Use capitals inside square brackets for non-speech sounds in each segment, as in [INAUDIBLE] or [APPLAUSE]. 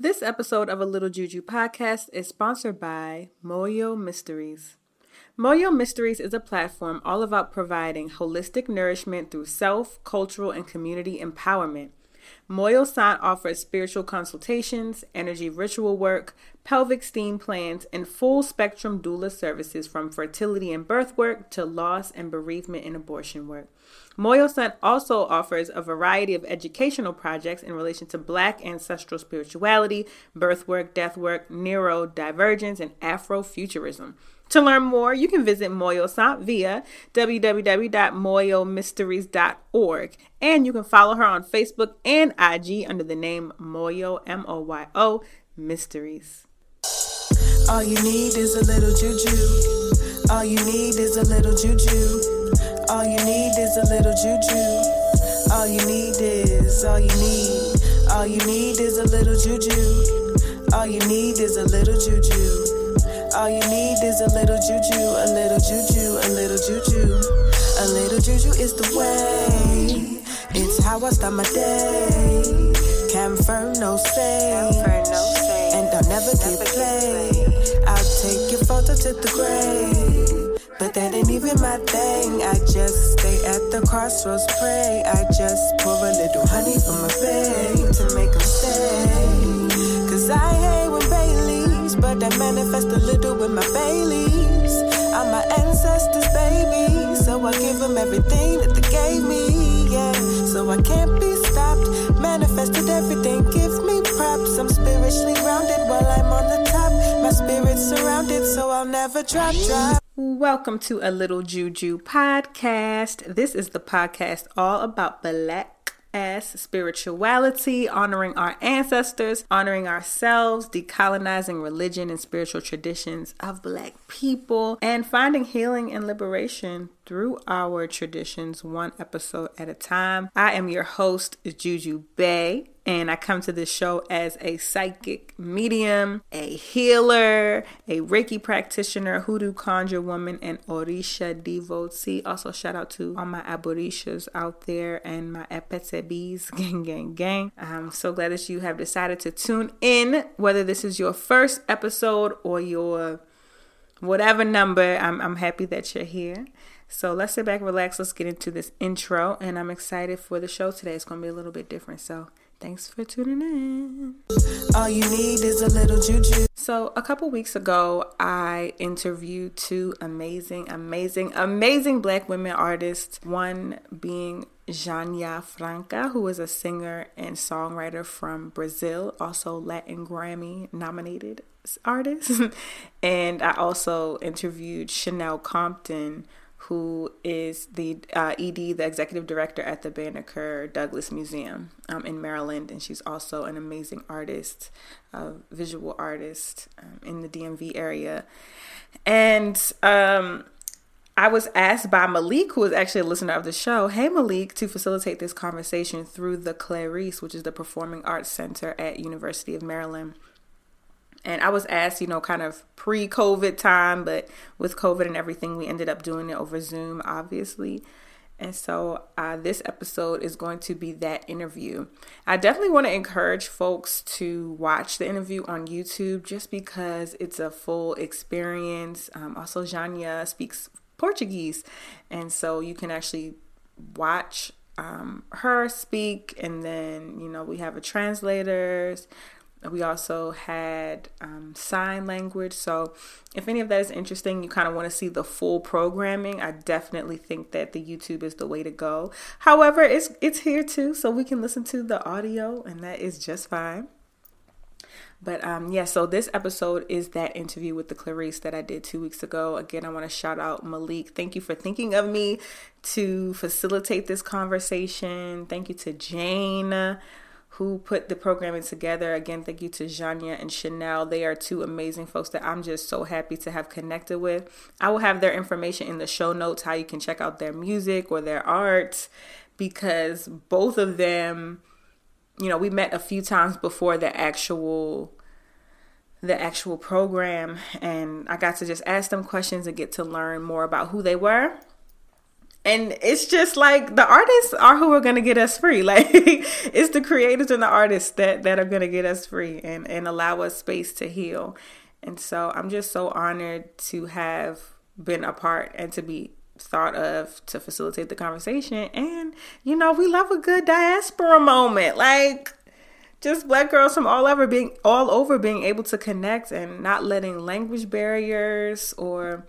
This episode of A Little Juju podcast is sponsored by Moyo Mysteries. Moyo Mysteries is a platform all about providing holistic nourishment through self, cultural, and community empowerment. Moyosant offers spiritual consultations, energy ritual work, pelvic steam plans, and full spectrum doula services from fertility and birth work to loss and bereavement and abortion work. Moyosant also offers a variety of educational projects in relation to Black ancestral spirituality, birth work, death work, neurodivergence, and Afrofuturism. To learn more, you can visit Moyosant via www.moyomysteries.org. And you can follow her on Facebook and IG under the name Moyo, M O Y O, Mysteries. All you need is a little juju. All you need is a little juju. All you need is a little juju. All you need is, all you need. All you need is a little juju. All you need is a little juju. All you need is a little juju, a little juju, a little juju. A little juju is the way. It's how I start my day. Confirm no say. And I'll never get played. I'll take your photo to the grave. But that ain't even my thing. I just stay at the crossroads, pray. I just pour a little honey from my babe to make them stay. Cause I hate when Baileys, but I manifest a little with my Baileys. I'm my ancestors, baby. So I give them everything that they gave me, yeah. So I can't be stopped. Manifested everything, give me props. I'm spiritually grounded while I'm on the top. My spirit's surrounded, so I'll never drop, drop. Welcome to a Little Juju podcast. This is the podcast all about black ass spirituality, honoring our ancestors, honoring ourselves, decolonizing religion and spiritual traditions of black people, and finding healing and liberation through our traditions one episode at a time. I am your host, Juju Bae and I come to this show as a psychic medium, a healer, a Reiki practitioner, hoodoo conjure woman, and Orisha devotee. Also, shout out to all my Aborishas out there and my Apetebis, [LAUGHS] gang, gang, gang. I'm so glad that you have decided to tune in, whether this is your first episode or your whatever number. I'm, I'm happy that you're here. So let's sit back, relax, let's get into this intro. And I'm excited for the show today. It's going to be a little bit different. So Thanks for tuning in. All you need is a little juju. So, a couple weeks ago, I interviewed two amazing, amazing, amazing black women artists. One being Xenia Franca, who is a singer and songwriter from Brazil, also Latin Grammy nominated artist. [LAUGHS] and I also interviewed Chanel Compton, who is the uh, ED, the executive director at the Banneker Douglass Museum um, in Maryland, and she's also an amazing artist, a visual artist um, in the DMV area. And um, I was asked by Malik, who is actually a listener of the show, hey Malik, to facilitate this conversation through the Clarice, which is the Performing Arts Center at University of Maryland. And I was asked, you know, kind of pre COVID time, but with COVID and everything, we ended up doing it over Zoom, obviously. And so uh, this episode is going to be that interview. I definitely want to encourage folks to watch the interview on YouTube just because it's a full experience. Um, also, Xenia speaks Portuguese, and so you can actually watch um, her speak, and then you know we have a translators we also had um, sign language. So, if any of that is interesting, you kind of want to see the full programming. I definitely think that the YouTube is the way to go. However, it's it's here too, so we can listen to the audio, and that is just fine. But um, yeah, so this episode is that interview with the Clarice that I did two weeks ago. Again, I want to shout out Malik. Thank you for thinking of me to facilitate this conversation. Thank you to Jane who put the programming together. Again, thank you to Xenia and Chanel. They are two amazing folks that I'm just so happy to have connected with. I will have their information in the show notes, how you can check out their music or their art, because both of them, you know, we met a few times before the actual the actual program and I got to just ask them questions and get to learn more about who they were and it's just like the artists are who are going to get us free. [LAUGHS] Like it's the creators and the artists that that are going to get us free and and allow us space to heal. And so i'm just so honored to have been a part and to be thought of to facilitate the conversation. And you know we love a good diaspora moment. Like just black girls from all over being all over being able to connect and not letting language barriers or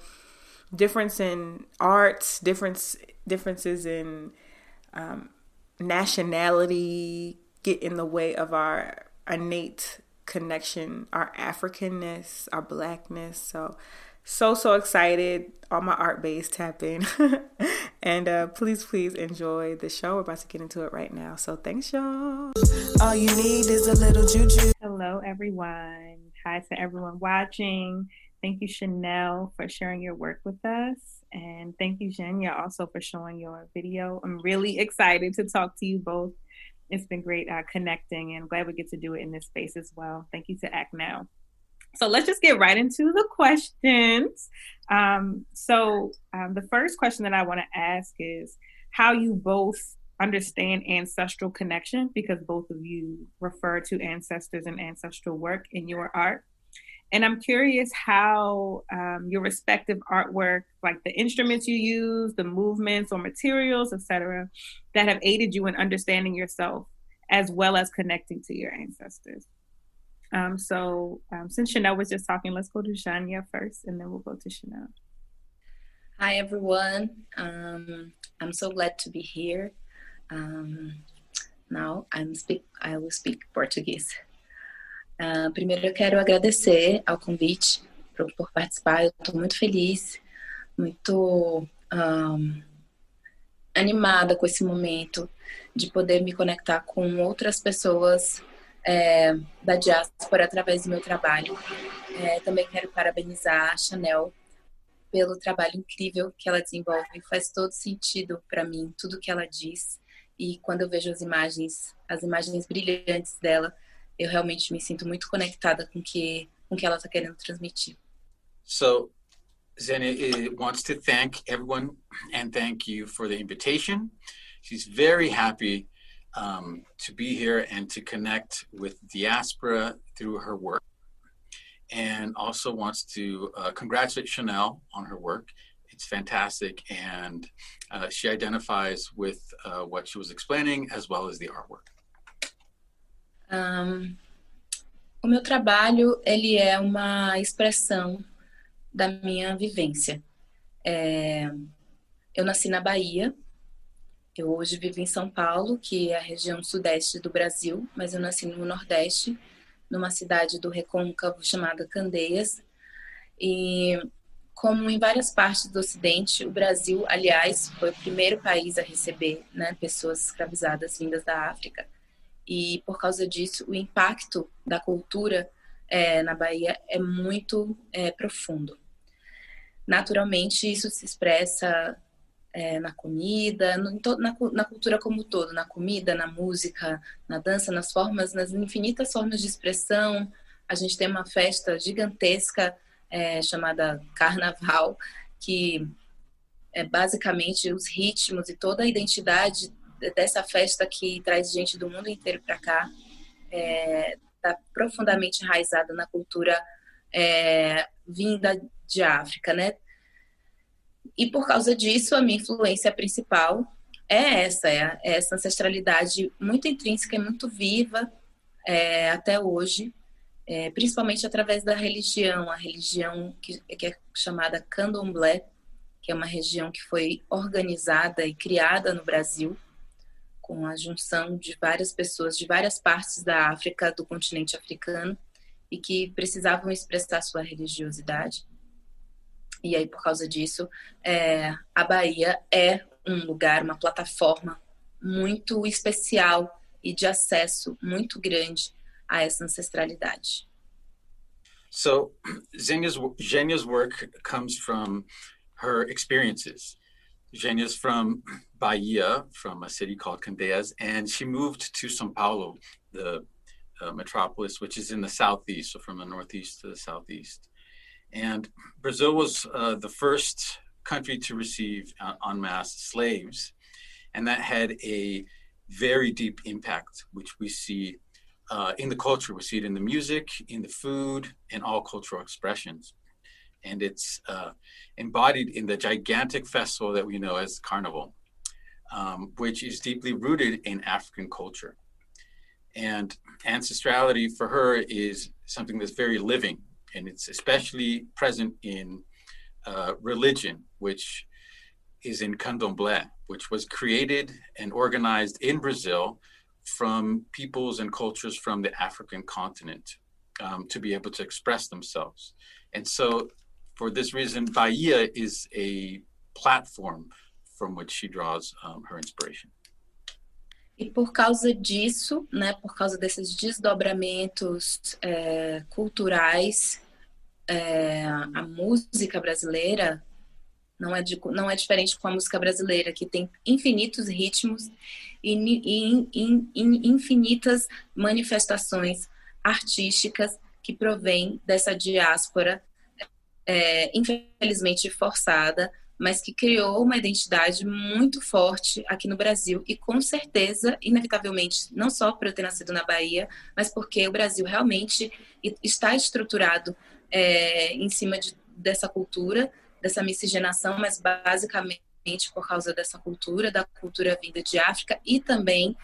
difference in arts, difference differences in um, nationality get in the way of our innate connection, our Africanness, our blackness. So, so so excited! All my art base tap in, [LAUGHS] and uh, please please enjoy the show. We're about to get into it right now. So thanks, y'all. All you need is a little juju. Hello, everyone. Hi to everyone watching. Thank you, Chanel, for sharing your work with us. And thank you, Xenia, also for showing your video. I'm really excited to talk to you both. It's been great uh, connecting and glad we get to do it in this space as well. Thank you to ACTnow. So let's just get right into the questions. Um, so, um, the first question that I want to ask is how you both understand ancestral connection, because both of you refer to ancestors and ancestral work in your art. And I'm curious how um, your respective artwork, like the instruments you use, the movements or materials, etc., that have aided you in understanding yourself as well as connecting to your ancestors. Um, so um, since Chanel was just talking, let's go to Xenia first, and then we'll go to Chanel. Hi everyone. Um, I'm so glad to be here. Um, now I'm speak. I will speak Portuguese. Uh, primeiro, eu quero agradecer ao convite por, por participar. Eu estou muito feliz, muito um, animada com esse momento de poder me conectar com outras pessoas é, da diáspora através do meu trabalho. É, também quero parabenizar a Chanel pelo trabalho incrível que ela desenvolve. Faz todo sentido para mim tudo que ela diz. E quando eu vejo as imagens, as imagens brilhantes dela, eu realmente me sinto muito conectada com que com que ela está querendo transmitir. So, Xenia eh, wants to thank everyone and thank you for the invitation. She's very happy um, to be here and to connect with diaspora through her work, and also wants to uh, congratulate Chanel on her work. It's fantastic, and uh, she identifies with uh, what she was explaining as well as the artwork. Um, o meu trabalho ele é uma expressão da minha vivência. É, eu nasci na Bahia. Eu hoje vivo em São Paulo, que é a região sudeste do Brasil, mas eu nasci no Nordeste, numa cidade do Recôncavo chamada Candeias. E como em várias partes do Ocidente, o Brasil, aliás, foi o primeiro país a receber né, pessoas escravizadas vindas da África e por causa disso o impacto da cultura é, na Bahia é muito é, profundo. Naturalmente isso se expressa é, na comida, no, na, na, cultura como um todo, na comida, na música, na dança, nas formas, nas infinitas formas de expressão. A gente tem uma festa gigantesca é, chamada Carnaval, que é basicamente os ritmos e toda a identidade dessa festa que traz gente do mundo inteiro para cá, está é, tá profundamente enraizada na cultura é, vinda de África, né? E por causa disso, a minha influência principal é essa, é, essa ancestralidade muito intrínseca e muito viva é, até hoje, é, principalmente através da religião, a religião que, que é chamada Candomblé, que é uma região que foi organizada e criada no Brasil com a junção de várias pessoas de várias partes da África, do continente africano, e que precisavam expressar sua religiosidade. E aí, por causa disso, é, a Bahia é um lugar, uma plataforma muito especial e de acesso muito grande a essa ancestralidade. So, Zenya's, Zenya's work comes from her experiences. Xenia's from Bahia from a city called Candeias, and she moved to São Paulo, the uh, metropolis, which is in the southeast, so from the northeast to the southeast. And Brazil was uh, the first country to receive uh, en masse slaves. And that had a very deep impact, which we see uh, in the culture. We see it in the music, in the food, in all cultural expressions. And it's uh, embodied in the gigantic festival that we know as Carnival, um, which is deeply rooted in African culture. And ancestrality for her is something that's very living, and it's especially present in uh, religion, which is in candomblé, which was created and organized in Brazil from peoples and cultures from the African continent um, to be able to express themselves. And so, for this reason, Bahia is a platform from which she draws um, her inspiration. E por causa disso, né, por causa desses desdobramentos é, culturais, é, a música brasileira não é, de, não é diferente com a música brasileira, que tem infinitos ritmos e, e, e, e infinitas manifestações artísticas que provém dessa diáspora, é, infelizmente forçada, mas que criou uma identidade muito forte aqui no Brasil e com certeza, inevitavelmente, não só por eu ter nascido na Bahia, mas porque o Brasil realmente está estruturado é, em cima de, dessa cultura dessa miscigenação, mas basicamente por causa dessa cultura, da cultura vinda de África e também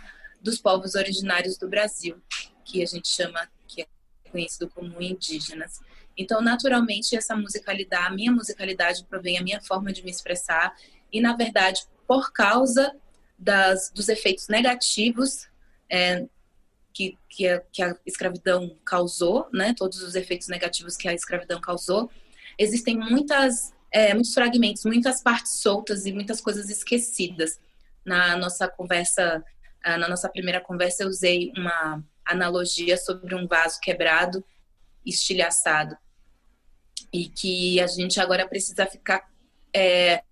dos povos originários do Brasil, que a gente chama, que é conhecido como indígenas. Então, naturalmente, essa musicalidade, a minha musicalidade provém a minha forma de me expressar e, na verdade, por causa das, dos efeitos negativos é, que, que a, que, a, escravidão causou, né? Todos os efeitos negativos que a escravidão causou, existem muitas é, muitos fragmentos, muitas partes soltas e muitas coisas esquecidas. Na nossa conversa, ah, na nossa primeira conversa, eu usei uma analogia sobre um vaso quebrado, estilhaçado, e que a gente agora precisa ficar é,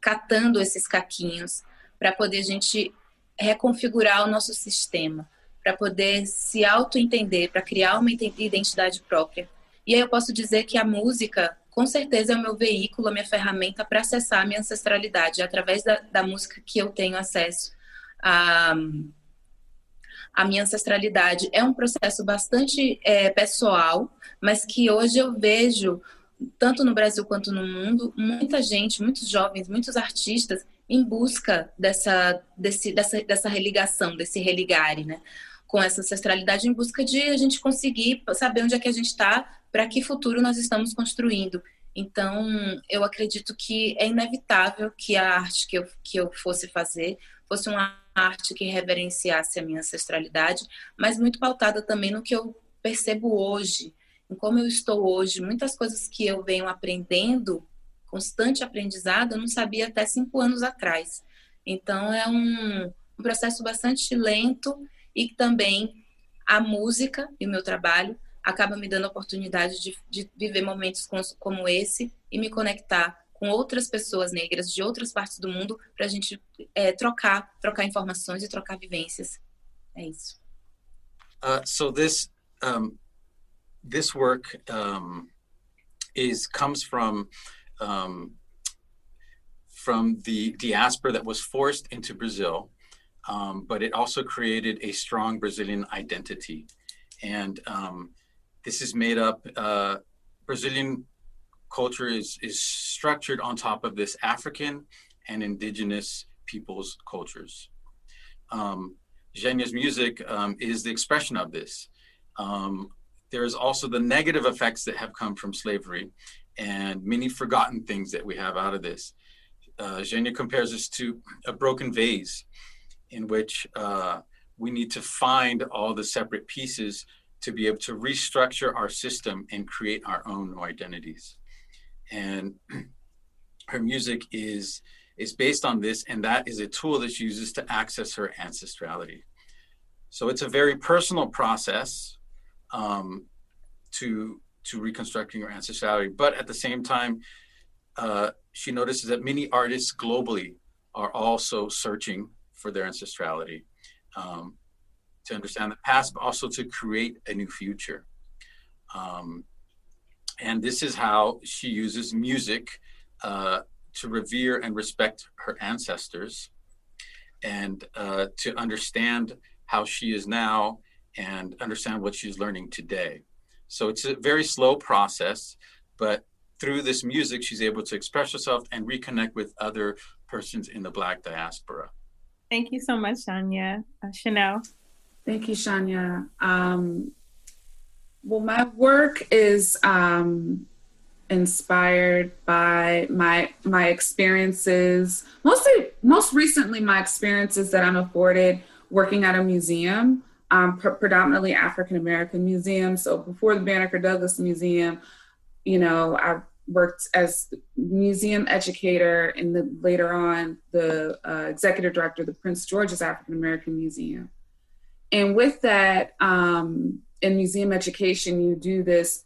catando esses caquinhos para poder a gente reconfigurar o nosso sistema, para poder se auto-entender, para criar uma identidade própria. E aí eu posso dizer que a música com certeza é o meu veículo, a minha ferramenta para acessar a minha ancestralidade, através da, da música que eu tenho acesso a, a minha ancestralidade. É um processo bastante é, pessoal, mas que hoje eu vejo, tanto no Brasil quanto no mundo, muita gente, muitos jovens, muitos artistas em busca dessa, desse, dessa, dessa religação, desse religare, né? Com essa ancestralidade, em busca de a gente conseguir saber onde é que a gente está, para que futuro nós estamos construindo. Então, eu acredito que é inevitável que a arte que eu, que eu fosse fazer fosse uma arte que reverenciasse a minha ancestralidade, mas muito pautada também no que eu percebo hoje, em como eu estou hoje. Muitas coisas que eu venho aprendendo, constante aprendizado, eu não sabia até cinco anos atrás. Então, é um, um processo bastante lento e também a música e o meu trabalho acaba me dando a oportunidade de, de viver momentos como, esse e me conectar com outras pessoas negras de outras partes do mundo para a gente é, trocar, trocar informações e trocar vivências. É isso. Uh, so this um, this work um, is comes from um, from the diaspora that was forced into Brazil, um, but it also created a strong Brazilian identity, and um, this is made up. Uh, Brazilian culture is is structured on top of this African and indigenous peoples' cultures. Um, Xenia's music um, is the expression of this. Um, there's also the negative effects that have come from slavery and many forgotten things that we have out of this. Uh, Xenia compares this to a broken vase in which uh, we need to find all the separate pieces to be able to restructure our system and create our own identities. And [CLEARS THROAT] her music is is based on this, and that is a tool that she uses to access her ancestrality. So it's a very personal process um, to to reconstructing your ancestrality, but at the same time, uh, she notices that many artists globally are also searching for their ancestrality. Um, to understand the past, but also to create a new future. Um, and this is how she uses music uh, to revere and respect her ancestors and uh, to understand how she is now and understand what she's learning today. So it's a very slow process, but through this music, she's able to express herself and reconnect with other persons in the Black diaspora. Thank you so much, Xenia. Uh, Chanel. Thank you, Xenia. Um, well, my work is um, inspired by my my experiences. Mostly, most recently, my experiences that I'm afforded working at a museum, um, pr- predominantly African American museum. So before the Banneker Douglass Museum, you know, I worked as museum educator and then later on the uh, executive director of the Prince George's African American Museum. And with that, um, in museum education, you do this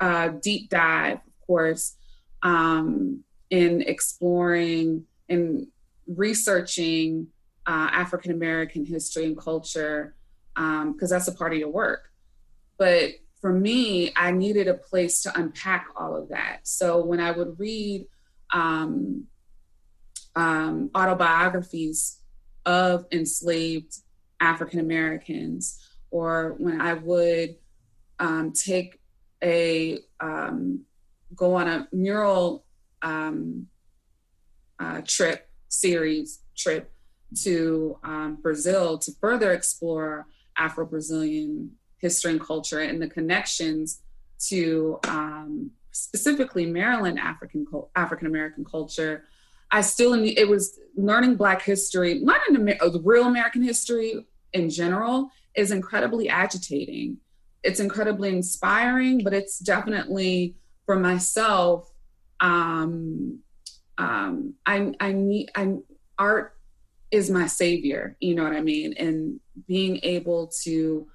uh, deep dive, of course, um, in exploring and researching uh, African American history and culture, because um, that's a part of your work. But for me, I needed a place to unpack all of that. So when I would read um, um, autobiographies of enslaved African Americans, or when I would um, take a um, go on a mural um, uh, trip series trip to um, Brazil to further explore Afro Brazilian history and culture and the connections to um, specifically Maryland African African American culture. I still it was learning Black history, learning the, the real American history in general is incredibly agitating. It's incredibly inspiring, but it's definitely for myself. Um, um, I I need I art is my savior. You know what I mean, and being able to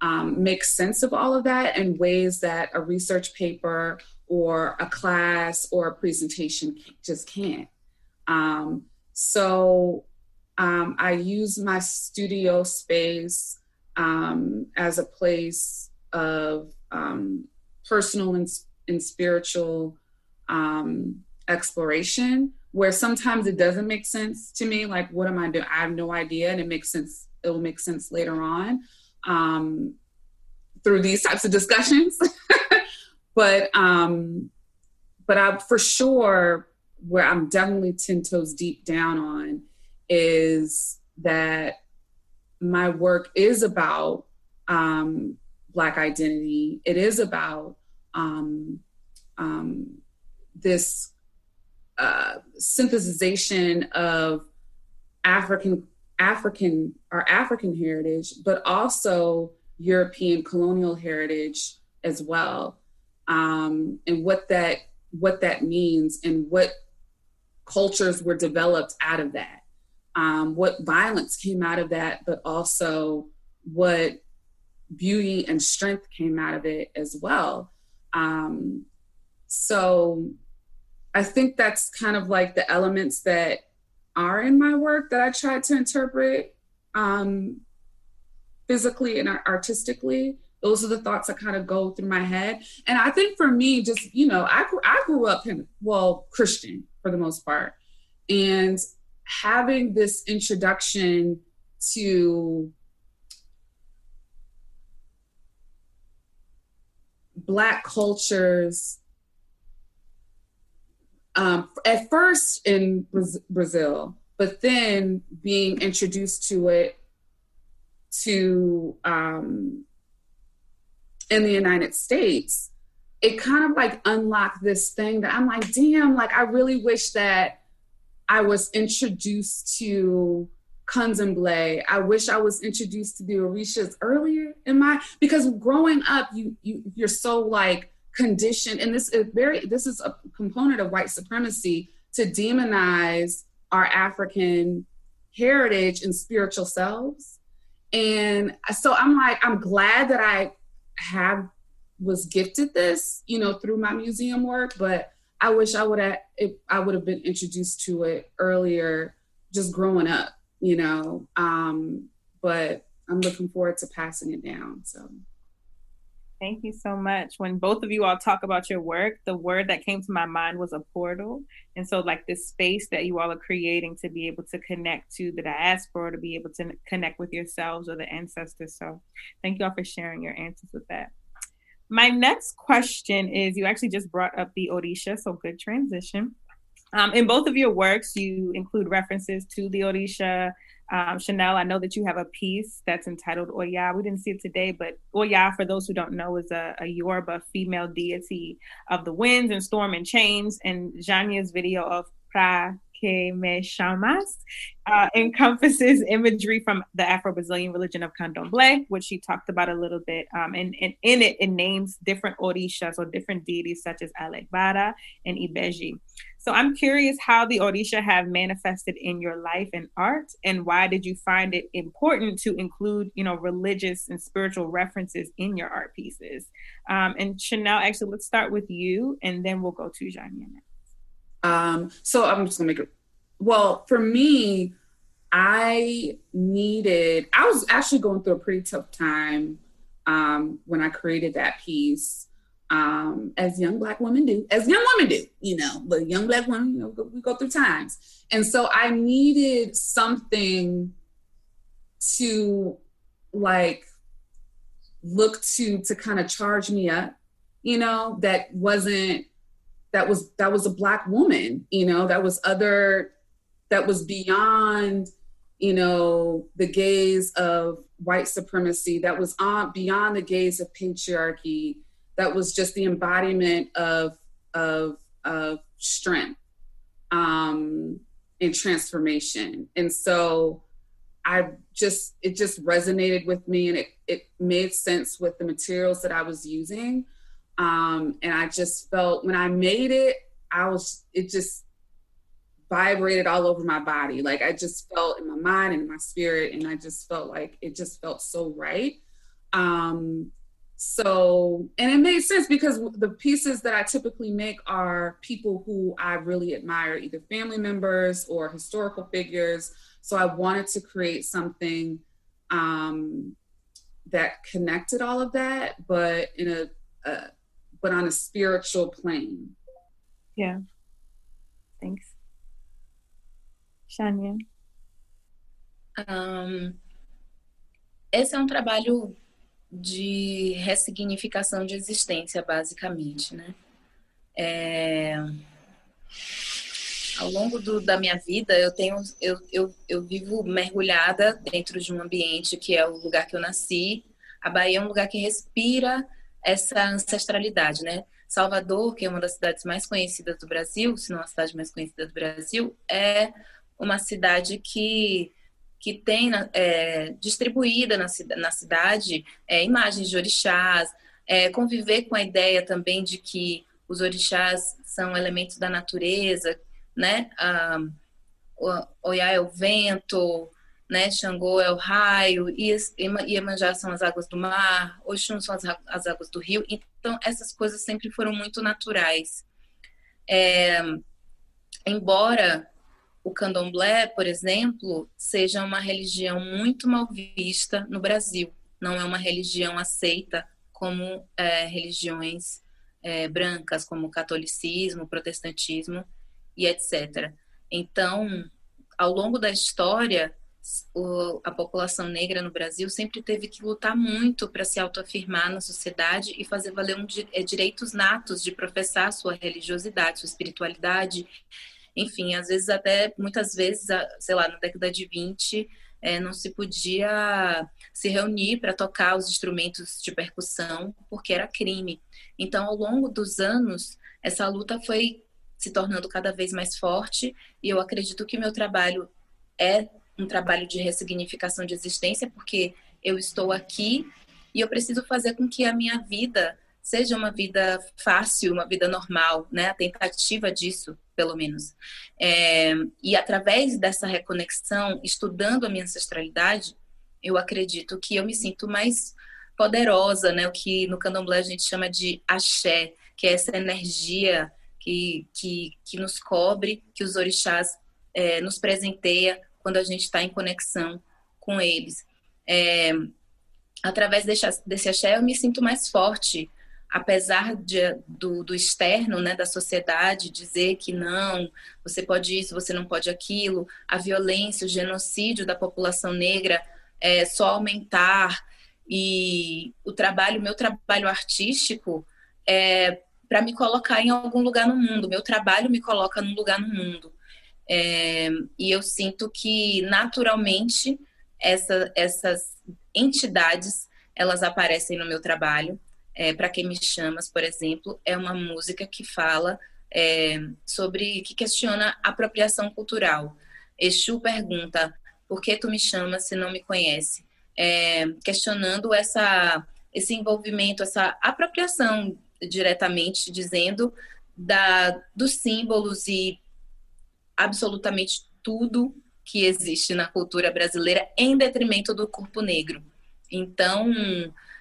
um, make sense of all of that in ways that a research paper or a class or a presentation just can't. Um, so um, I use my studio space um, as a place of um, personal and, and spiritual um, exploration where sometimes it doesn't make sense to me like what am i doing i have no idea and it makes sense it'll make sense later on um, through these types of discussions. [LAUGHS] but um, but I for sure where I'm definitely ten toes deep down on is that my work is about um, black identity. It is about um, um, this uh, synthesization of African African our African heritage, but also European colonial heritage as well, um, and what that what that means and what cultures were developed out of that, um, what violence came out of that, but also what beauty and strength came out of it as well. Um, so I think that's kind of like the elements that are in my work that I try to interpret um, physically and artistically. Those are the thoughts that kind of go through my head. And I think for me, just, you know, I, I grew up well, Christian for the most part. And having this introduction to Black cultures um, at first in Brazil, but then being introduced to it to um, in the United States, it kind of like unlocked this thing that I'm like, damn, like I really wish that I was introduced to Candomblé. I wish I was introduced to the Orishas earlier in my because growing up, you you you're so like conditioned, and this is very this is a component of white supremacy to demonize our African heritage and spiritual selves. And so I'm like, I'm glad that I have was gifted this, you know, through my museum work, but I wish I would have I would have been introduced to it earlier, just growing up, you know. Um, but I'm looking forward to passing it down. So Thank you so much. When both of you all talk about your work, the word that came to my mind was a portal. And so, like this space that you all are creating to be able to connect to the diaspora, to be able to connect with yourselves or the ancestors. So, thank you all for sharing your answers with that. My next question is you actually just brought up the Orisha, so good transition. Um, in both of your works, you include references to the Orisha, um, Chanel, I know that you have a piece that's entitled Oya. We didn't see it today, but Oya, for those who don't know, is a, a Yoruba female deity of the winds and storm and chains. And Xenia's video of Pra Me uh, encompasses imagery from the Afro Brazilian religion of Candomblé, which she talked about a little bit. Um, and, and in it, it names different orishas or different deities such as Elegbara and Ibeji. So I'm curious how the Orisha have manifested in your life and art, and why did you find it important to include, you know, religious and spiritual references in your art pieces? Um, and Chanel, actually, let's start with you, and then we'll go to Xenia. Um, so I'm just gonna make it. Well, for me, I needed. I was actually going through a pretty tough time um, when I created that piece um, as young black women do, as young women do, you know, but young black women, you know, we go through times. And so I needed something to like look to to kind of charge me up, you know, that wasn't that was that was a black woman, you know, that was other that was beyond you know the gaze of white supremacy that was on beyond the gaze of patriarchy that was just the embodiment of of of strength um and transformation. And so i just it just resonated with me and it it made sense with the materials that i was using. Um and i just felt when i made it i was it just vibrated all over my body. Like i just felt in my mind and my spirit and i just felt like it just felt so right. Um so and it made sense because the pieces that i typically make are people who i really admire either family members or historical figures. So i wanted to create something um, that connected all of that but in a uh, but on a spiritual plane. Yeah. Thanks Shania um, esse é um trabalho de ressignificação de existência, basicamente, né? É... Ao longo do, da minha vida, eu tenho, eu, eu, eu vivo mergulhada dentro de um ambiente que é o lugar que eu nasci. A Bahia é um lugar que respira essa ancestralidade, né? Salvador, que é uma das cidades mais conhecidas do Brasil, se não a cidade mais conhecida do Brasil, é uma cidade que que tem é, distribuída na, na cidade é, imagens de orixás, é, conviver com a ideia também de que os orixás são elementos da natureza, né? Ah, Oiá é o vento, né? Xangô é o raio, Iemanjá são as águas do mar, Oxum são as, as águas do rio. Então, essas coisas sempre foram muito naturais. É, embora o candomblé, por exemplo, seja uma religião muito mal vista no Brasil. Não é uma religião aceita como é, religiões é, brancas, como o catolicismo, o protestantismo e etc. Então, ao longo da história, o, a população negra no Brasil sempre teve que lutar muito para se autoafirmar na sociedade e fazer valer um, é, direitos natos de professar sua religiosidade, sua espiritualidade enfim, às vezes até, muitas vezes, sei lá, na década de 20, é, não se podia se reunir para tocar os instrumentos de percussão, porque era crime. Então, ao longo dos anos, essa luta foi se tornando cada vez mais forte, e eu acredito que meu trabalho é um trabalho de ressignificação de existência, porque eu estou aqui e eu preciso fazer com que a minha vida seja uma vida fácil, uma vida normal, né? A tentativa disso, pelo menos. É, e através dessa reconexão, estudando a minha ancestralidade, eu acredito que eu me sinto mais poderosa, né? O que no candomblé a gente chama de axé, que é essa energia que, que, que nos cobre, que os orixás é, nos presenteia quando a gente está em conexão com eles. É, através desse, desse axé eu me sinto mais forte, apesar de, do, do externo, né, da sociedade dizer que não, você pode isso, você não pode aquilo, a violência, o genocídio da população negra é só aumentar e o trabalho, meu trabalho artístico é para me colocar em algum lugar no mundo. Meu trabalho me coloca num lugar no mundo. É, e eu sinto que naturalmente essa, essas entidades elas aparecem no meu trabalho. É, para quem me chamas, por exemplo, é uma música que fala é, sobre que questiona apropriação cultural. Exu pergunta: por que tu me chamas se não me conhece? É, questionando essa esse envolvimento, essa apropriação diretamente, dizendo da dos símbolos e absolutamente tudo que existe na cultura brasileira em detrimento do corpo negro. Então,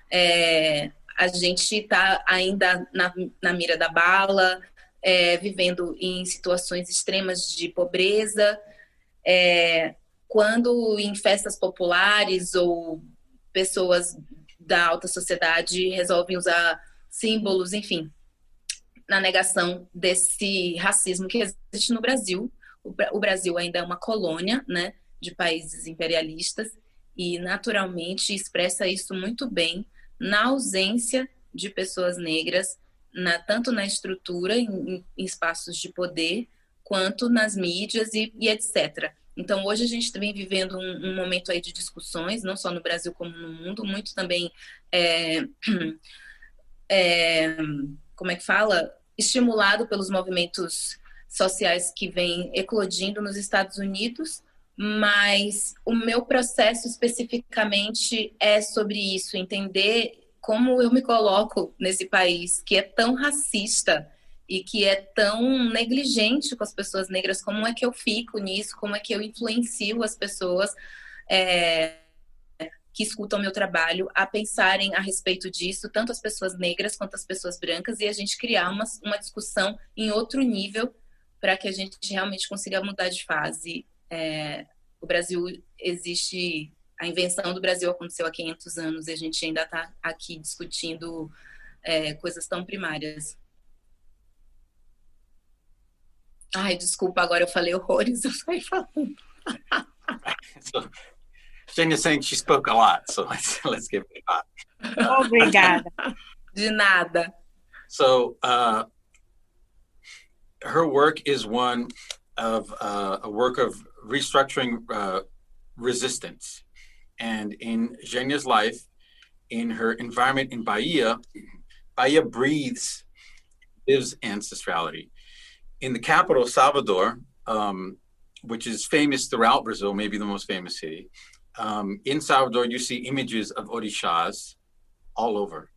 é, a gente está ainda na, na, mira da bala, é, vivendo em situações extremas de pobreza. É, quando em festas populares ou pessoas da alta sociedade resolvem usar símbolos, enfim, na negação desse racismo que existe no Brasil, o Brasil ainda é uma colônia, né, de países imperialistas e naturalmente expressa isso muito bem na ausência de pessoas negras, na, tanto na estrutura, em, em, espaços de poder, quanto nas mídias e, e, etc. Então, hoje a gente vem vivendo um, um, momento aí de discussões, não só no Brasil como no mundo, muito também, é, [CLEARS THROAT] é, como é que fala? Estimulado pelos movimentos sociais que vêm eclodindo nos Estados Unidos, mas o meu processo especificamente é sobre isso, entender como eu me coloco nesse país que é tão racista e que é tão negligente com as pessoas negras, como é que eu fico nisso, como é que eu influencio as pessoas é, que escutam meu trabalho a pensarem a respeito disso, tanto as pessoas negras quanto as pessoas brancas, e a gente criar uma, uma discussão em outro nível para que a gente realmente consiga mudar de fase. É, o Brasil existe, a invenção do Brasil aconteceu há 500 anos e a gente ainda está aqui discutindo é, coisas tão primárias. Ai, desculpa, agora eu falei horrores, eu saí falando. so, [LAUGHS] Jenny saying she spoke a lot, so let's, let's give it a shot. Obrigada. De nada. So, uh, her work is one of uh, a work of restructuring uh, resistance. And in Xenia's life, in her environment in Bahia, Bahia breathes, lives ancestrality. In the capital, Salvador, um, which is famous throughout Brazil, maybe the most famous city, um, in Salvador, you see images of orishas all over.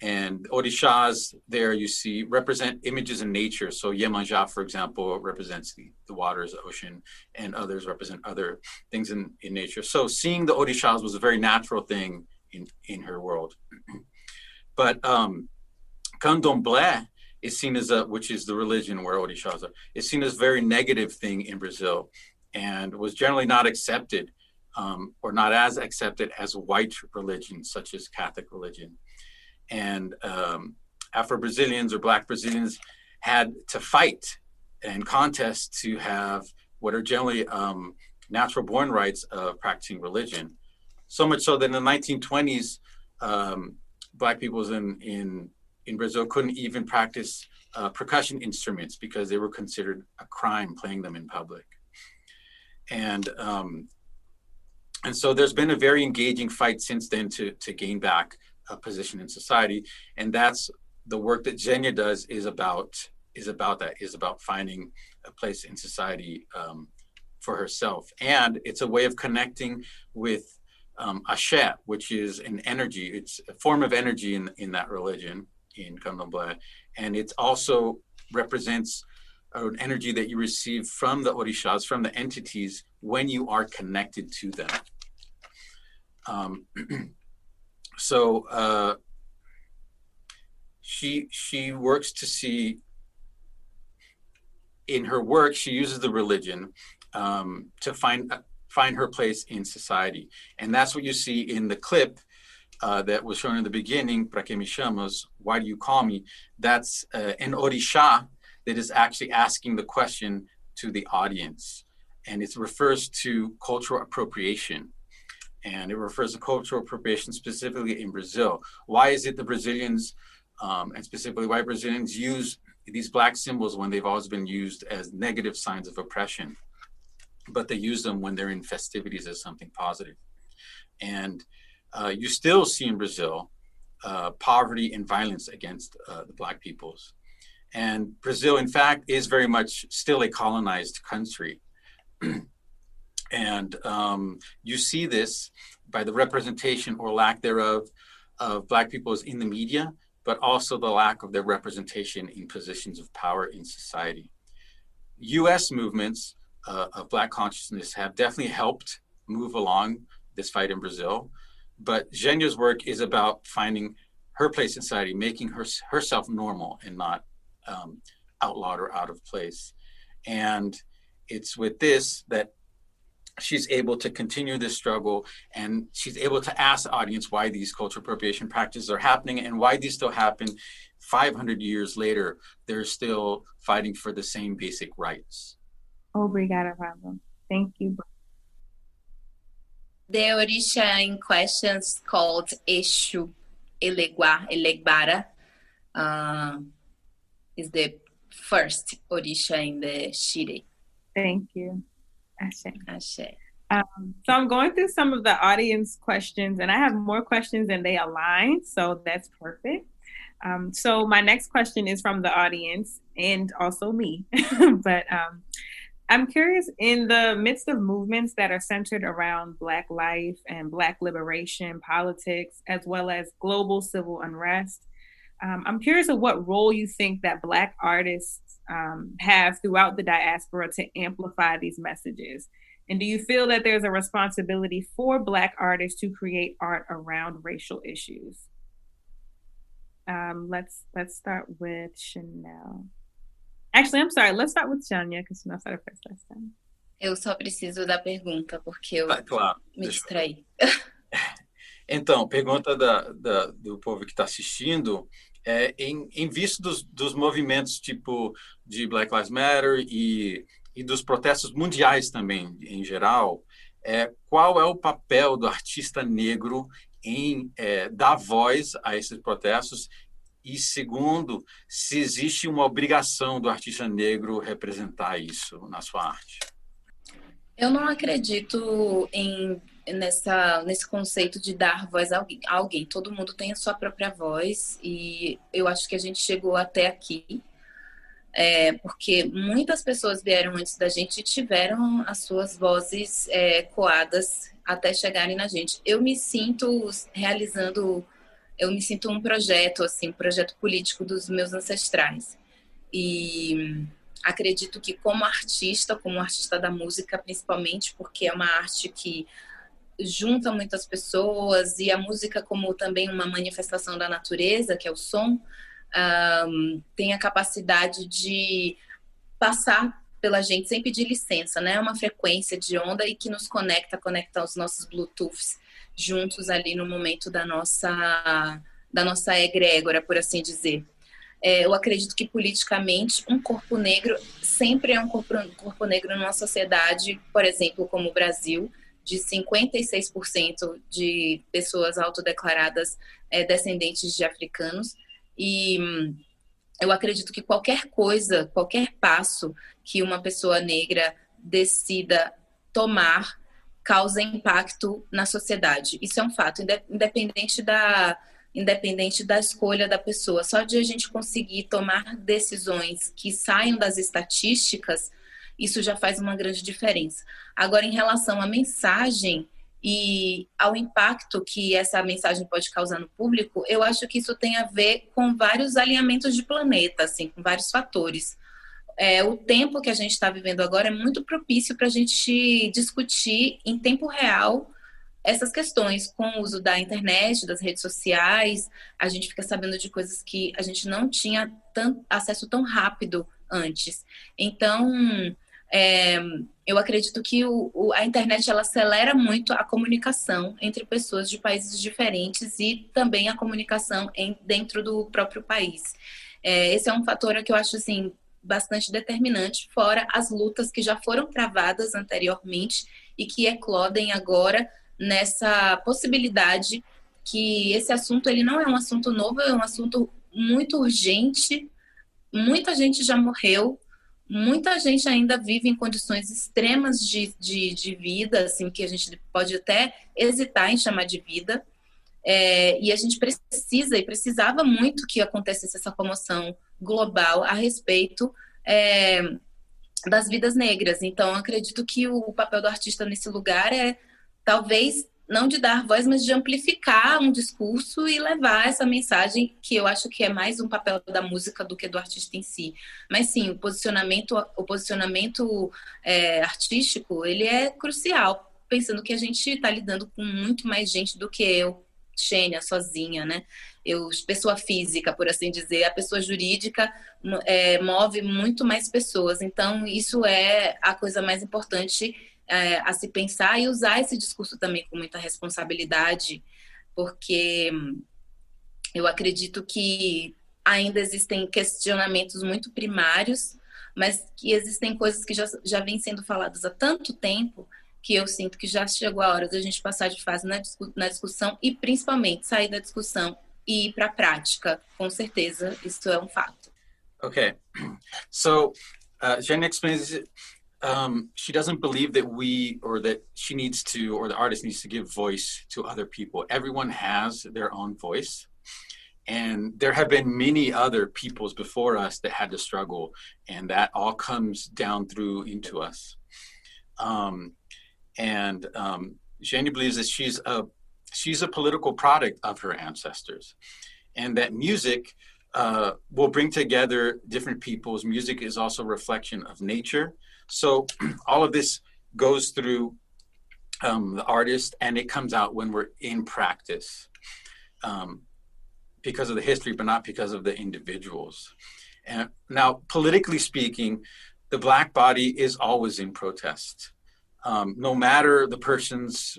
And Orishas there you see represent images in nature. So Yemanja, for example, represents the, the waters, the ocean, and others represent other things in, in nature. So seeing the Orishas was a very natural thing in, in her world. [CLEARS THROAT] but um, Candomblé is seen as a, which is the religion where Orishas are, is seen as a very negative thing in Brazil and was generally not accepted um, or not as accepted as white religion, such as Catholic religion and um, Afro Brazilians or Black Brazilians had to fight and contest to have what are generally um, natural born rights of practicing religion. So much so that in the 1920s, um, Black peoples in, in, in Brazil couldn't even practice uh, percussion instruments because they were considered a crime playing them in public. And um, and so there's been a very engaging fight since then to to gain back a position in society. And that's the work that Xenia does is about is about that is about finding a place in society um, for herself. And it's a way of connecting with um, which is an energy. It's a form of energy in, in that religion in Candomblé. And it also represents an energy that you receive from the orishas from the entities when you are connected to them. Um, [CLEARS THROAT] so uh, she she works to see in her work she uses the religion um, to find uh, find her place in society and that's what you see in the clip uh, that was shown in the beginning, chamas? Why do you call me? That's uh, an orisha that is actually asking the question to the audience. And it refers to cultural appropriation. And it refers to cultural appropriation specifically in Brazil. Why is it the Brazilians, um, and specifically why Brazilians use these black symbols when they've always been used as negative signs of oppression? But they use them when they're in festivities as something positive. And uh, you still see in Brazil uh, poverty and violence against uh, the Black peoples. And Brazil, in fact, is very much still a colonized country. [CLEARS THROAT] and um, you see this by the representation or lack thereof of Black peoples in the media, but also the lack of their representation in positions of power in society. US movements uh, of Black consciousness have definitely helped move along this fight in Brazil. But Xenia's work is about finding her place in society, making her, herself normal and not um, outlawed or out of place. And it's with this that she's able to continue this struggle and she's able to ask the audience why these cultural appropriation practices are happening and why these still happen 500 years later they're still fighting for the same basic rights obrigada Pablo. thank you The Orisha in questions called Eshu Elegua, Elegbara, uh, is the first Orisha in the Xirê. Thank you. Ashe. Ashe. Um, so I'm going through some of the audience questions, and I have more questions than they align, so that's perfect. Um, so my next question is from the audience and also me, [LAUGHS] but um, I'm curious in the midst of movements that are centered around Black life and Black liberation politics, as well as global civil unrest. Um, I'm curious of what role you think that Black artists um, have throughout the diaspora to amplify these messages. And do you feel that there's a responsibility for Black artists to create art around racial issues? Um, let's let's start with Chanel. Actually, I'm sorry. Let's start with Xenia, because Chanel started first last time. Eu só preciso da pergunta, porque eu tá, claro. me Deixa distraí. [LAUGHS] Então, pergunta da, da, do povo que está assistindo, é, em, em vista dos, dos movimentos tipo de Black Lives Matter e, e dos protestos mundiais também, em geral, é, qual é o papel do artista negro em é, dar voz a esses protestos e segundo, se existe uma obrigação do artista negro representar isso na sua arte. Eu não acredito em nessa nesse conceito de dar voz a alguém. a alguém. Todo mundo tem a sua própria voz e eu acho que a gente chegou até aqui é, porque muitas pessoas vieram antes da gente e tiveram as suas vozes é, coadas até chegarem na gente. Eu me sinto realizando eu me sinto um projeto, assim, um projeto político dos meus ancestrais. E acredito que como artista, como artista da música, principalmente, porque é uma arte que junta muitas pessoas e a música como também uma manifestação da natureza, que é o som, um, tem a capacidade de passar pela gente sem pedir licença, né? É uma frequência de onda e que nos conecta, conecta os nossos Bluetooths juntos ali no momento da nossa da nossa egrégora, por assim dizer. É, eu acredito que politicamente um corpo negro sempre é um corpo, um corpo negro numa sociedade, por exemplo, como o Brasil, de 56% de pessoas autodeclaradas é, descendentes de africanos. E hum, eu acredito que qualquer coisa, qualquer passo que uma pessoa negra decida tomar causa impacto na sociedade. Isso é um fato, independente da, independente da escolha da pessoa. Só de a gente conseguir tomar decisões que saiam das estatísticas, isso já faz uma grande diferença. Agora, em relação à mensagem e ao impacto que essa mensagem pode causar no público, eu acho que isso tem a ver com vários alinhamentos de planeta, assim, com vários fatores é, o tempo que a gente está vivendo agora é muito propício para a gente discutir em tempo real essas questões com o uso da internet, das redes sociais. A gente fica sabendo de coisas que a gente não tinha tanto, acesso tão rápido antes. Então, É, eu acredito que o, o, a internet ela acelera muito a comunicação entre pessoas de países diferentes e também a comunicação em, dentro do próprio país. É, esse é um fator que eu acho assim bastante determinante, fora as lutas que já foram travadas anteriormente e que eclodem agora nessa possibilidade que esse assunto ele não é um assunto novo, é um assunto muito urgente. Muita gente já morreu, muita gente ainda vive em condições extremas de, de, de vida, assim, que a gente pode até hesitar em chamar de vida. É, e a gente precisa e precisava muito que acontecesse essa comoção global a respeito é, das vidas negras. Então, acredito que o papel do artista nesse lugar é talvez não de dar voz, mas de amplificar um discurso e levar essa mensagem que eu acho que é mais um papel da música do que do artista em si. Mas sim, o posicionamento, o posicionamento é, artístico, ele é crucial, pensando que a gente está lidando com muito mais gente do que eu, Xênia, sozinha, né? Eu, pessoa física, por assim dizer, a pessoa jurídica é, move muito mais pessoas. Então, isso é a coisa mais importante é, a se pensar e usar esse discurso também com muita responsabilidade, porque eu acredito que ainda existem questionamentos muito primários, mas que existem coisas que já, já vêm sendo faladas há tanto tempo que eu sinto que já chegou a hora da gente passar de fase na, na discussão e principalmente sair da discussão e ir para a prática. Com certeza, isso é um fato. Okay, so uh, Jen explains um, she doesn't believe that we or that she needs to or the artist needs to give voice to other people. Everyone has their own voice. And there have been many other peoples before us that had to struggle, and that all comes down through into us. Um, and um, Jenny believes that she's a she's a political product of her ancestors, and that music uh, will bring together different peoples. Music is also a reflection of nature, so all of this goes through um, the artist and it comes out when we're in practice um, because of the history, but not because of the individuals. And now, politically speaking, the black body is always in protest. Um, no matter the person's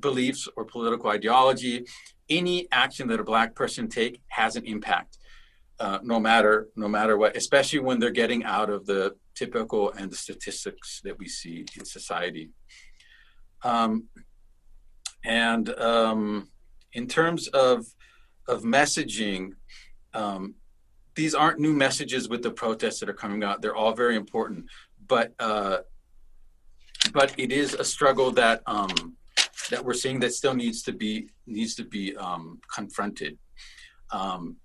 beliefs or political ideology, any action that a black person take has an impact. Uh, no matter no matter what, especially when they're getting out of the typical and the statistics that we see in society. Um, and um, in terms of of messaging, um, these aren't new messages with the protests that are coming out. They're all very important, but uh, but it is a struggle that um, that we're seeing that still needs to be needs to be um, confronted. Um,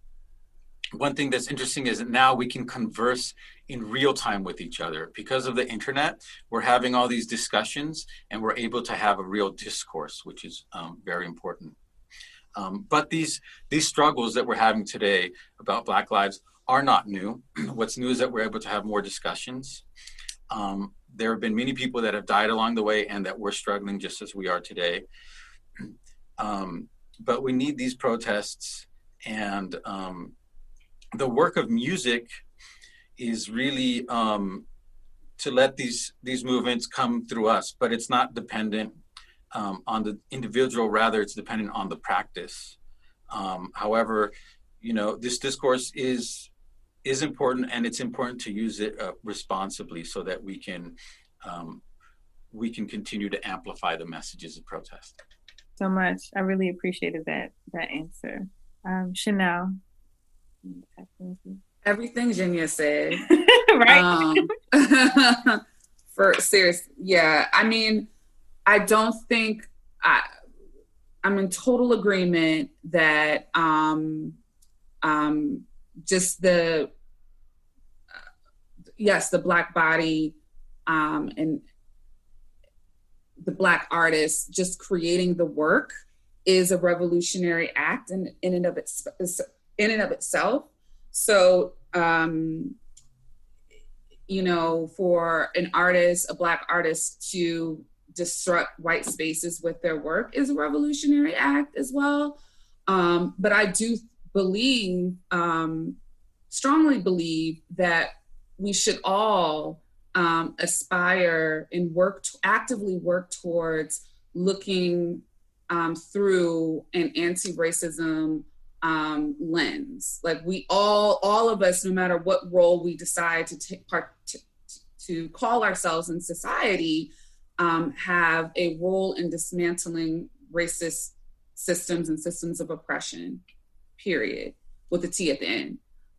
one thing that's interesting is that now we can converse in real time with each other. Because of the internet we're having all these discussions and we're able to have a real discourse which is um, very important. Um, but these these struggles that we're having today about black lives are not new. [CLEARS THROAT] What's new is that we're able to have more discussions. Um, there have been many people that have died along the way and that we're struggling just as we are today. [CLEARS THROAT] Um, but we need these protests and um, the work of music is really um, to let these these movements come through us, but it's not dependent um, on the individual. Rather, it's dependent on the practice. Um, however, you know this discourse is is important, and it's important to use it uh, responsibly so that we can um, we can continue to amplify the messages of protest. So much. I really appreciated that that answer, um, Chanel. Everything Xenia said. [LAUGHS] right. Um, [LAUGHS] for serious, yeah. I mean, I don't think I. I'm in total agreement that um, um, just the uh, yes, the black body um, and the black artist just creating the work is a revolutionary act in, in and of its in and of itself. So, um, you know, for an artist, a Black artist to disrupt white spaces with their work is a revolutionary act as well. Um, but I do believe, um, strongly believe, that we should all um, aspire and work actively work towards looking um, through an anti-racism um, lens. Like we all, all of us, no matter what role we decide to take part to, to call ourselves in society, um, have a role in dismantling racist systems and systems of oppression. Period, with the T at the end.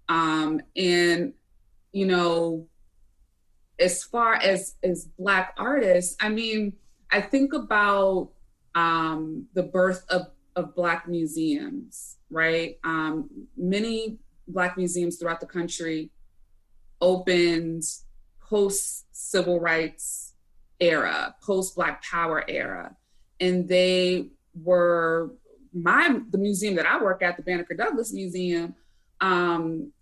Um, and you know, as far as as Black artists, I mean, I think about um, the birth of of Black museums, right? Um, many Black museums throughout the country opened post civil rights era, post Black Power era, and they were my the museum that I work at, the Banneker Douglass Museum. Um,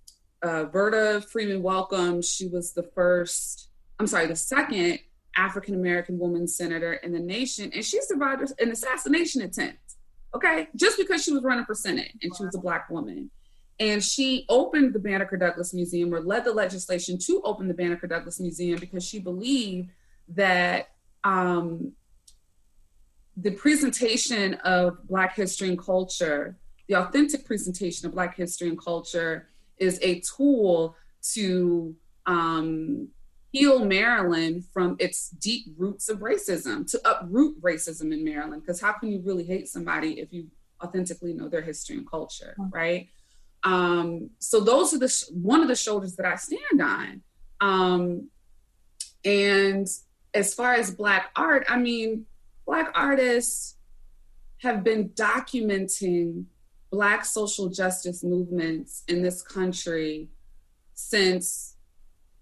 uh, Verda Freeman Welcome, she was the first, I'm sorry, the second African American woman senator in the nation, and she survived an assassination attempt. Okay, just because she was running for Senate and she was a black woman. And she opened the Banneker Douglass Museum or led the legislation to open the Banneker Douglass Museum because she believed that um, the presentation of Black history and culture, the authentic presentation of Black history and culture, is a tool to um, heal Maryland from its deep roots of racism, to uproot racism in Maryland. Because how can you really hate somebody if you authentically know their history and culture, mm-hmm. right? Um, so those are the sh- one of the shoulders that I stand on. Um, and as far as Black art, I mean, Black artists have been documenting Black social justice movements in this country since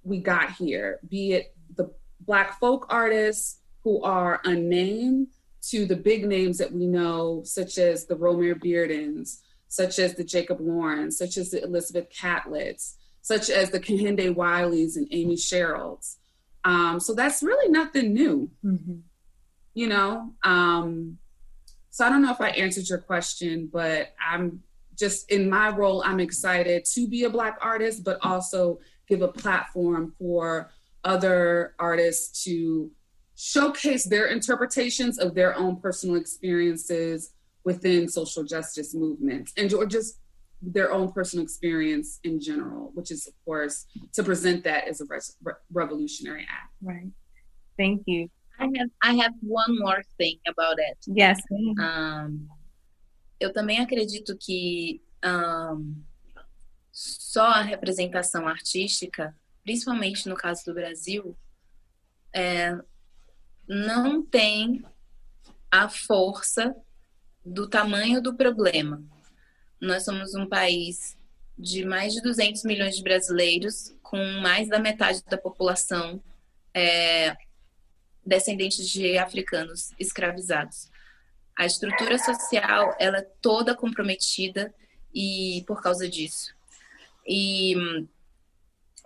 we got here, be it the Black folk artists who are unnamed to the big names that we know, such as the Romare Beardens, such as the Jacob Lawrence, such as the Elizabeth Catletts, such as the Kehinde Wileys and Amy Sheralds. Um, so that's really nothing new, mm-hmm. you know. Um, so I don't know if I answered your question, but I'm just in my role, I'm excited to be a Black artist, but also give a platform for other artists to showcase their interpretations of their own personal experiences within social justice movements and or just their own personal experience in general, which is, of course, to present that as a re- revolutionary act. Right. Thank you. I have I have one more thing about it. Yes. Um, eu também acredito que um, só a representação artística, principalmente no caso do Brasil, é, não tem a força do tamanho do problema. Nós somos um país de mais de 200 milhões de brasileiros, com mais da metade da população é, descendentes de africanos escravizados. A estrutura social ela é toda comprometida e por causa disso. E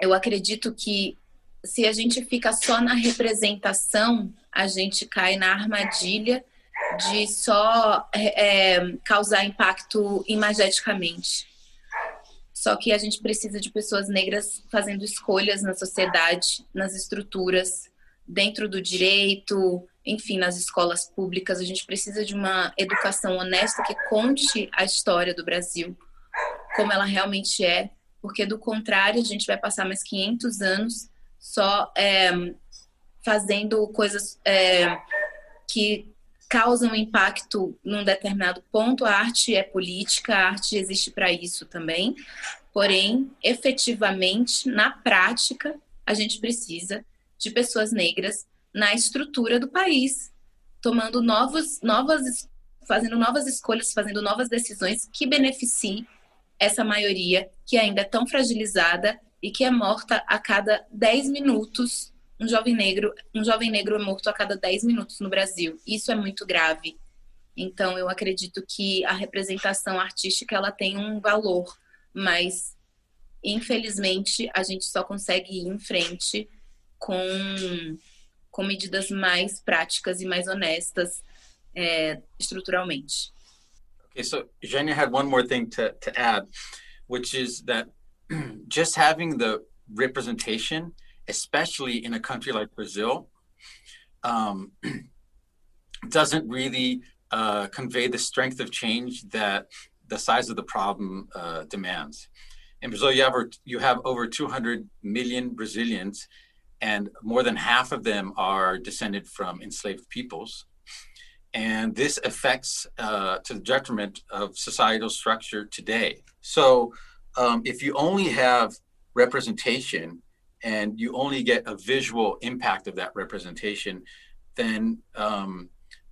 eu acredito que se a gente fica só na representação, a gente cai na armadilha de só é, é causar impacto imageticamente. Só que a gente precisa de pessoas negras fazendo escolhas na sociedade, nas estruturas, dentro do direito, enfim, nas escolas públicas. A gente precisa de uma educação honesta que conte a história do Brasil como ela realmente é, porque do contrário, a gente vai passar mais 500 anos só é, fazendo coisas é, que causam impacto num determinado ponto. A arte é política, a arte existe para isso também. Porém, efetivamente, na prática, a gente precisa de pessoas negras na estrutura do país, tomando novos, novas, fazendo novas escolhas, fazendo novas decisões que beneficiem essa maioria que ainda é tão fragilizada e que é morta a cada 10 minutos. Um jovem negro, um jovem negro é morto a cada 10 minutos no Brasil. Isso é muito grave. Então eu acredito que a representação artística ela tem um valor, mas infelizmente a gente só consegue ir em frente com com medidas mais práticas e mais honestas é, estruturalmente. Okay, so Xenia had one more thing to, to add, which is that [CLEARS THROAT] just having the representation especially in a country like Brazil, um, [CLEARS THROAT] doesn't really uh, convey the strength of change that the size of the problem uh, demands. In Brazil, you have, you have over 200 million Brazilians, and more than half of them are descended from enslaved peoples. And this affects uh, to the detriment of societal structure today. So, um, if you only have representation and you only get a visual impact of that representation, then um,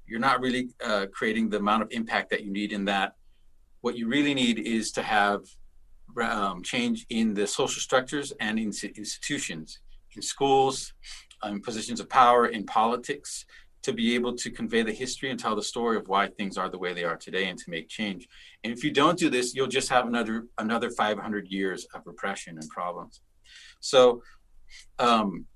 you're not really uh, creating the amount of impact that you need in that. What you really need is to have um, change in the social structures and in institutions, in schools, in positions of power, in politics, to be able to convey the history and tell the story of why things are the way they are today and to make change. And if you don't do this, you'll just have another another 500 years of repression and problems. So, um,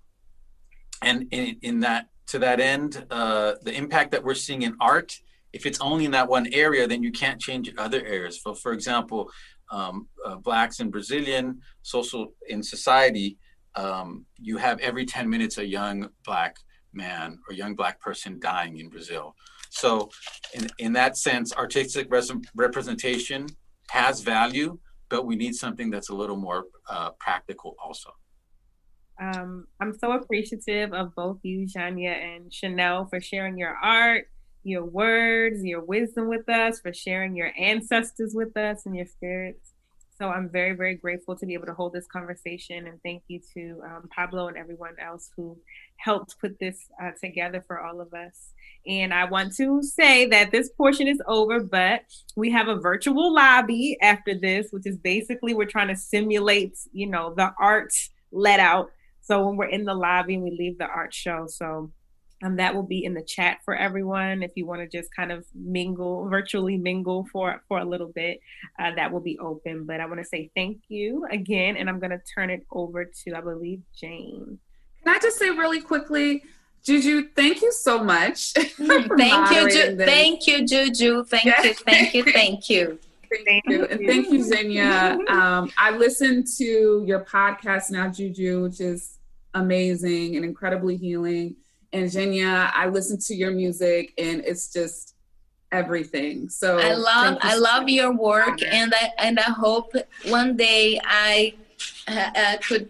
and in, in that to that end, uh, the impact that we're seeing in art, if it's only in that one area, then you can't change other areas. So, for example, um, uh, blacks in Brazilian social in society, um, you have every 10 minutes a young black man or young black person dying in Brazil. So, in, in that sense, artistic res- representation has value, but we need something that's a little more uh, practical also. Um, I'm so appreciative of both you, Xenia and Chanel, for sharing your art, your words, your wisdom with us, for sharing your ancestors with us and your spirits. So I'm very, very grateful to be able to hold this conversation. And thank you to um, Pablo and everyone else who helped put this uh, together for all of us. And I want to say that this portion is over, but we have a virtual lobby after this, which is basically we're trying to simulate, you know, the art let out. So when we're in the lobby we leave the art show. So um, that will be in the chat for everyone. If you want to just kind of mingle, virtually mingle for for a little bit, uh, that will be open. But I want to say thank you again, and I'm going to turn it over to I believe Jane. Can I just say really quickly, Juju, thank you so much. [LAUGHS] Mm, thank you, Ju- thank you, Juju. Thank yes. you, thank you, thank you. [LAUGHS] Thank you. And thank you, Xenia. Um, I listened to your podcast now, Juju, which is amazing and incredibly healing and Xenia, I listen to your music and it's just everything. So I love I love your work and I and I hope one day I, I could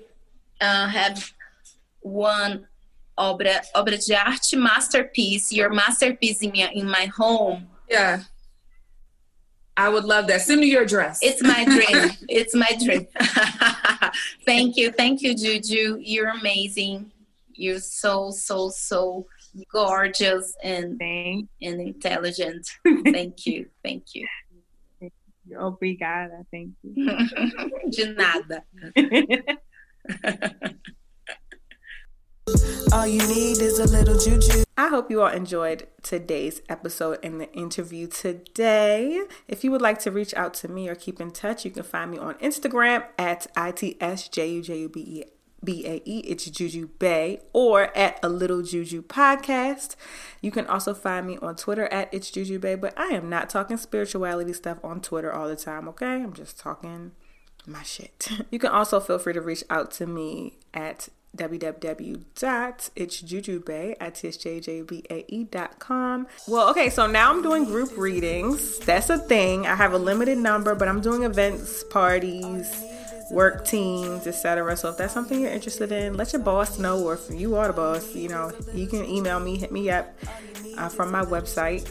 uh, have one obra obra de arte masterpiece, your masterpiece in my, in my home. Yeah. I would love that. Send me your address. It's my dream. [LAUGHS] it's my dream. [LAUGHS] thank you. Thank you, Juju. You're amazing. You're so so so gorgeous and and intelligent. [LAUGHS] thank you, thank you. Oh, obrigada, thank you. [LAUGHS] De nada. [LAUGHS] All you need is a little juju. I hope you all enjoyed today's episode and the interview today. If you would like to reach out to me or keep in touch, you can find me on Instagram at ITSJUJUBAE B A E. It's Juju Bae or at a Little Juju Podcast. You can also find me on Twitter at It's Juju Bae, but I am not talking spirituality stuff on Twitter all the time, okay? I'm just talking my shit. [LAUGHS] You can also feel free to reach out to me at www.itsjujubae at tsjjbae.com. Well, okay, so now I'm doing group readings. That's a thing. I have a limited number, but I'm doing events, parties, work teams, etc. So if that's something you're interested in, let your boss know, or if you are the boss, you know, you can email me, hit me up uh, from my website,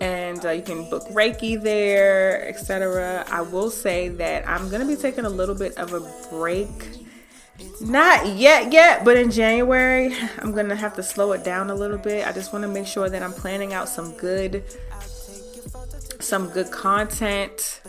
and uh, you can book Reiki there, etc. I will say that I'm gonna be taking a little bit of a break. Not yet, yet, but in January, I'm gonna have to slow it down a little bit. I just want to make sure that I'm planning out some good, some good content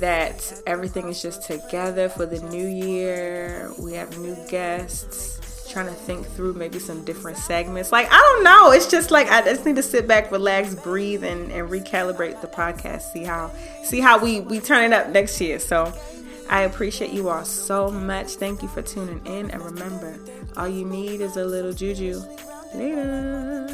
that everything is just together for the new year. We have new guests. Trying to think through maybe some different segments. Like, I don't know. It's just like I just need to sit back, relax, breathe, and, and recalibrate the podcast. See how see how we we turn it up next year. So I appreciate you all so much. Thank you for tuning in. And remember, all you need is a little juju. Later.